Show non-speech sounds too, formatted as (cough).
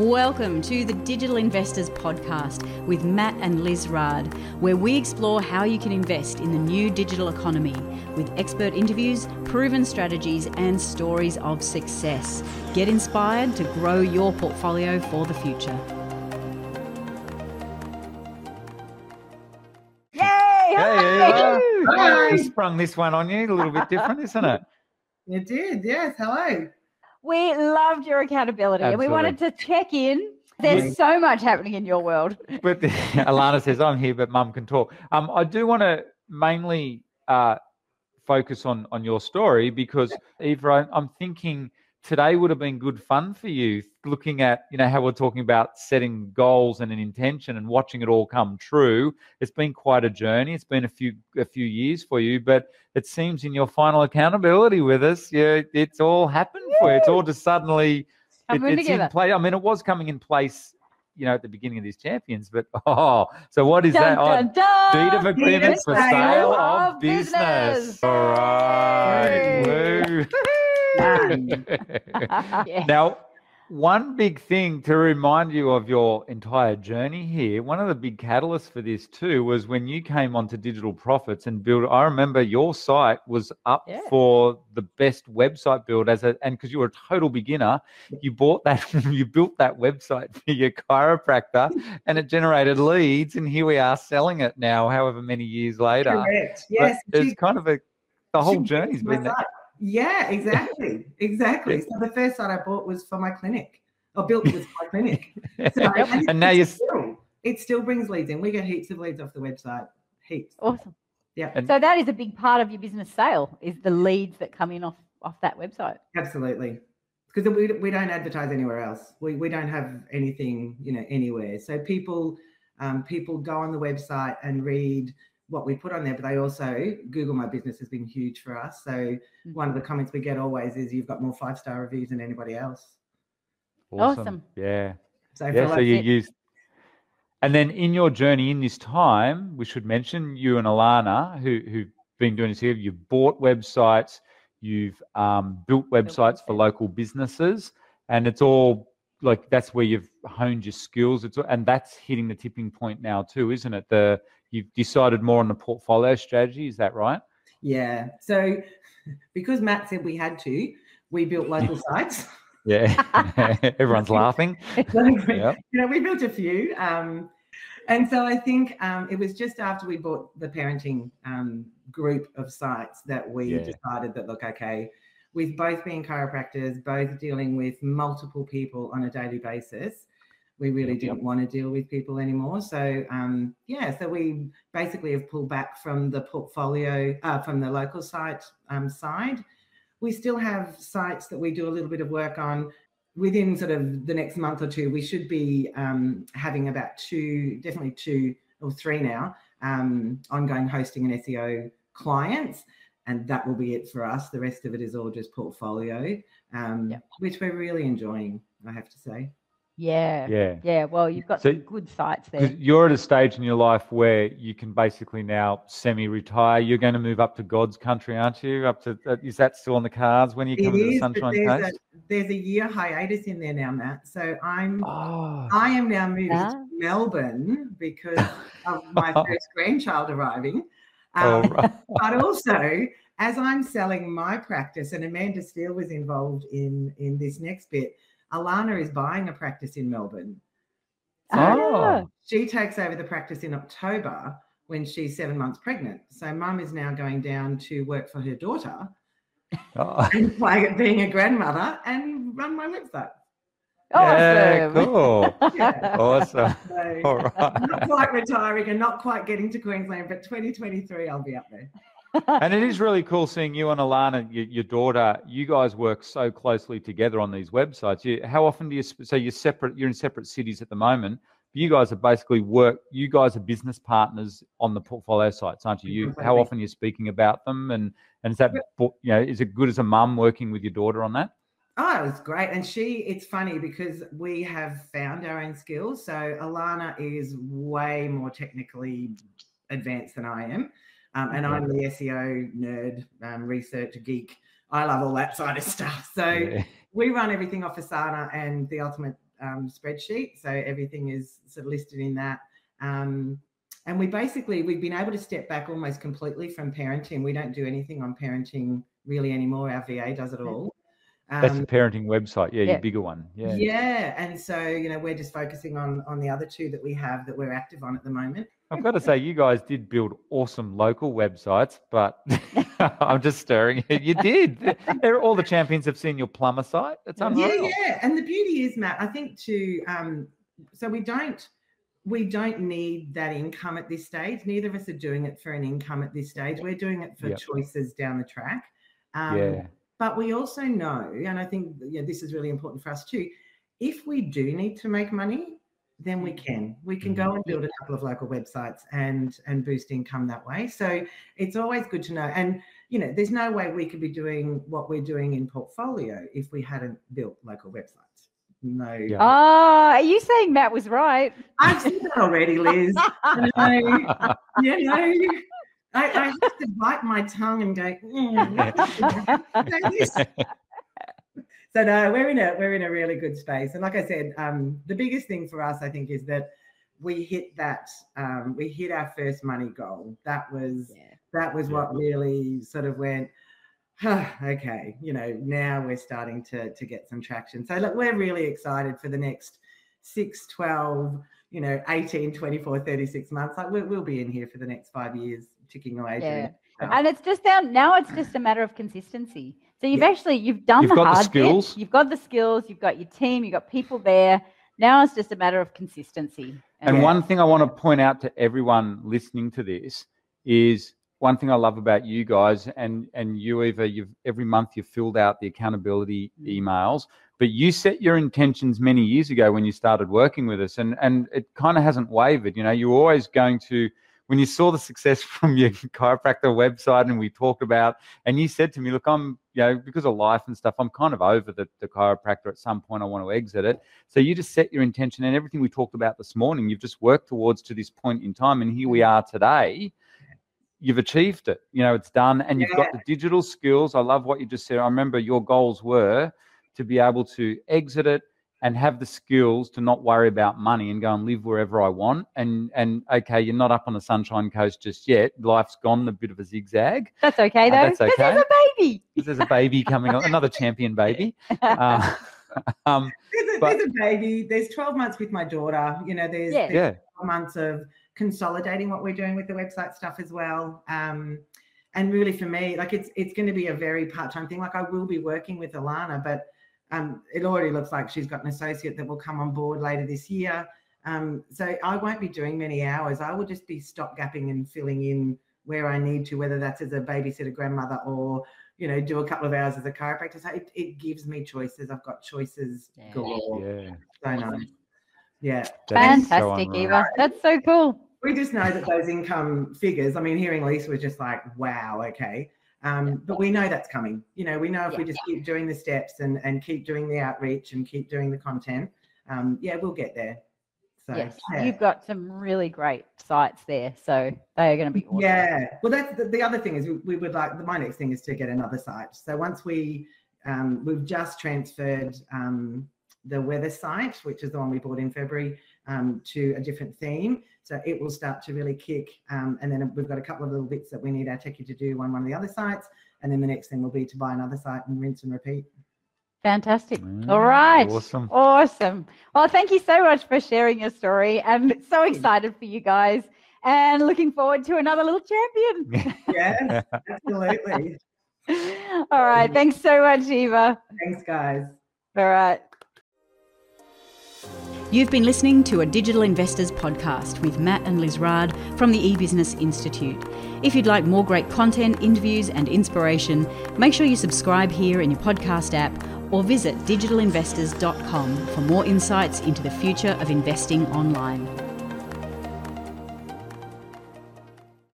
Welcome to the Digital Investors Podcast with Matt and Liz Raad, where we explore how you can invest in the new digital economy with expert interviews, proven strategies, and stories of success. Get inspired to grow your portfolio for the future. Yay! Hey, Hi. we uh, sprung this one on you a little bit different, isn't it? (laughs) You did, yes. Hello. We loved your accountability and we wanted to check in. There's Yeah. so much happening in your world. (laughs) But (laughs) Alana says, I'm here, but mum can talk. Um, I do want to mainly uh, focus on on your story because, Eva, I'm thinking today would have been good fun for you looking at, you know, how we're talking about setting goals and an intention and watching it all come true. It's been quite a journey. It's been a few a few years for you, but it seems in your final accountability with us, yeah, it's all happened for you. It's all just suddenly Coming it's in together. place. I mean, it was coming in place, you know, at the beginning of these champions, but (laughs) oh, so what is that? Dun, Oh, dun, dun. deed of agreement for sale of business. business. All right. Yay. Woo. Done. Yeah. now, one big thing to remind you of your entire journey here, one of the big catalysts for this too was when you came onto Digital Profits and build. I remember your site was up Yeah. for the best website build as a, and because you were a total beginner, you bought that, (laughs) you built that website for your chiropractor and it generated leads. And here we are selling it now, however many years later. Correct. But Yes. It's kind of a, the whole journey's been my that. Site. Yeah, exactly. Exactly. So the first site I bought was for my clinic. I built it was for my clinic. (laughs) So, and, and now you're still, it still brings leads in. We get heaps of leads off the website. Heaps. Awesome. Yeah. And- So that is a big part of your business sale is the leads that come in off, off that website. Absolutely. Because we, we don't advertise anywhere else. We, we don't have anything, you know, anywhere. So people um, people go on the website and read what we put on there, but they also Google My Business has been huge for us. So Mm. one of the comments we get always is you've got more five star reviews than anybody else. Awesome. Yeah. So Yeah. So you it. used, and then in your journey in this time, we should mention you and Alana, who who've been doing this here. You've bought websites, you've um, built websites for local businesses, and it's all like that's where you've honed your skills. It's and that's hitting the tipping point now too, isn't it? The you've decided more on the portfolio strategy. Is that right? yeah. So (laughs) because Matt said we had to, we built local (laughs) sites. Yeah. (laughs) Everyone's laughing. So Yeah. you know, we built a few. Um, and so I think um, it was just after we bought the parenting um, group of sites that we Yeah. decided that, look, okay, with both being chiropractors, both dealing with multiple people on a daily basis, we really Yep, didn't want to deal with people anymore. So, um, yeah, so we basically have pulled back from the portfolio, uh, from the local site um, side. We still have sites that we do a little bit of work on within sort of the next month or two, we should be um, having about two, definitely two or three now, um, ongoing hosting and SEO clients. And that will be it for us. The rest of it is all just portfolio, um, Yep. which we're really enjoying, I have to say. Yeah. Yeah. Yeah. Well, you've got So- some good sites there. You're at a stage in your life where you can basically now semi-retire. You're going to move up to God's country, aren't you? Up to uh, is that still on the cards when you It come to the is, but Sunshine there's Coast? a, there's a year hiatus in there now, Matt. So I'm Oh, I am now moving Ah. to Melbourne because of (laughs) my first grandchild arriving. all Um, right. (laughs) but also as I'm selling my practice, and Amanda Steele was involved in in this next bit. Alana is buying a practice in Melbourne. Oh. She takes over the practice in October when she's seven months pregnant. So mum is now going down to work for her daughter Oh, (laughs) and play at being a grandmother and run my website. yeah, awesome. cool. (laughs) Yeah. Awesome. So All not quite retiring and not quite getting to Queensland, but 2023 I'll be up there. And it is really cool seeing you and Alana, your, your daughter. You guys work so closely together on these websites. You, how often do you? So you're separate. You're in separate cities at the moment. But you guys are basically work. You guys are business partners on the portfolio sites, aren't you? You how often you're speaking about them, and and is that you know is it good as a mum working with your daughter on that? Oh, it was great. And she, it's funny because we have found our own skills. So Alana is way more technically advanced than I am. Um, and I'm the SEO nerd, um, research geek. I love all that (laughs) side of stuff. So Yeah. we run everything off Asana and the Ultimate um, spreadsheet. So everything is sort of listed in that. Um, and we basically we've been able to step back almost completely from parenting. We don't do anything on parenting really anymore. Our VA does it all. That's the Um, parenting website. Yeah, yeah. your bigger one. Yeah. yeah, and so you know we're just focusing on on the other two that we have that we're active on at the moment. I've got to say, you guys did build awesome local websites, but (laughs) I'm just stirring. it. You did. (laughs) All the champions have seen your plumber site. It's unreal. Yeah, yeah. And the beauty is, Matt, I think to um, so we don't we don't need that income at this stage. Neither of us are doing it for an income at this stage. We're doing it for Yep. choices down the track. Um, Yeah. But we also know, and I think yeah, this is really important for us too. If we do need to make money, then we mm. can. We can go mm. and build a couple of local websites and and boost income that way. So it's always good to know. And you know, there's no way we could be doing what we're doing in portfolio if we hadn't built local websites. No, Yeah. Oh, are you saying Matt was right? I've said that already, Liz. (laughs) I you know, I, I have to bite my tongue and go. "Mm, say (laughs) this." So no, we're in a we're in a really good space. And like I said, um, the biggest thing for us, I think, is that we hit that um, we hit our first money goal. That was Yeah. that was Yeah. what really sort of went. "Huh, okay, you know, now we're starting to to get some traction. So look, we're really excited for the next 6, 12, you know, 18, 24, 36 months. Like we'll, we'll be in here for the next five years, ticking away. Yeah. doing. And it's just now, now it's just a matter of consistency. So you've Yeah. actually you've done You've the got the hard skills. bit. You've got the skills. You've got your team. You've got people there. Now it's just a matter of consistency. And Yeah. one thing I want to point out to everyone listening to this is one thing I love about you guys and and you Eva, you've every month you've filled out the accountability Mm. emails, but you set your intentions many years ago when you started working with us, and and it kind of hasn't wavered. You know, you're always going to when you saw the success (laughs) from your chiropractor website and we talked about and you said to me look i'm you know because of life and stuff i'm kind of over the, the chiropractor at some point i want to exit it so you just set your intention and everything we talked about this morning, you've just worked towards to this point in time. And here we mm. are today. You've achieved it. You know, it's done. And you've got the digital skills. I love what you just said. I remember your goals were to be able to exit it and have the skills to not worry about money and go and live wherever I want. And and okay, you're not up on the Sunshine Coast just yet. Life's gone a bit of a zigzag. That's okay Uh, though. that's 'cause there's a baby. There's a baby coming on, another champion baby. (laughs) Uh, (laughs) um, There's a, But- there's a baby. There's 12 months with my daughter. You know, there's, Yeah. there's yeah. 12 months of consolidating what we're doing with the website stuff as well. Um, and really for me, like it's it's going to be a very part-time thing. Like I will be working with Alana, but um, it already looks like she's got an associate that will come on board later this year. Um, so I won't be doing many hours. I will just be stopgapping and filling in where I need to, whether that's as a babysitter grandmother or you know do a couple of hours as a chiropractor. So it, it gives me choices. I've got choices Yeah. galore. Yeah. So nice. Yeah. That's so Fantastic, unreal. Eva. That's so cool. we just know that those income figures i mean hearing lisa was just like wow okay um, but we know that's coming you know we know if we Yeah. just keep doing the steps and and keep doing the outreach and keep doing the content um, yeah we'll get there so yes, yeah. you've got some really great sites there, so they are going to be awesome. Yeah. Well, that's the, the other thing is we, we would like my next thing is to get another site. So once we um, we've just transferred um, the weather site, which is the one we bought in February, um, to a different theme. So it will start to really kick. Um, and then we've got a couple of little bits that we need our techie to do on one of the other sites. And then the next thing will be to buy another site and rinse and repeat. Fantastic. Mm, All right. Awesome. Awesome. Well, thank you so much for sharing your story. I'm so excited for you guys and looking forward to another little champion. (laughs) Yes, (laughs) absolutely. All right. Thanks so much, Eva. Thanks, guys. All right. You've been listening to a Digital Investors podcast with Matt and Liz Raad from the eBusiness Institute. If you'd like more great content, interviews, and inspiration, make sure you subscribe here in your podcast app or visit digitalinvestors.com for more insights into the future of investing online.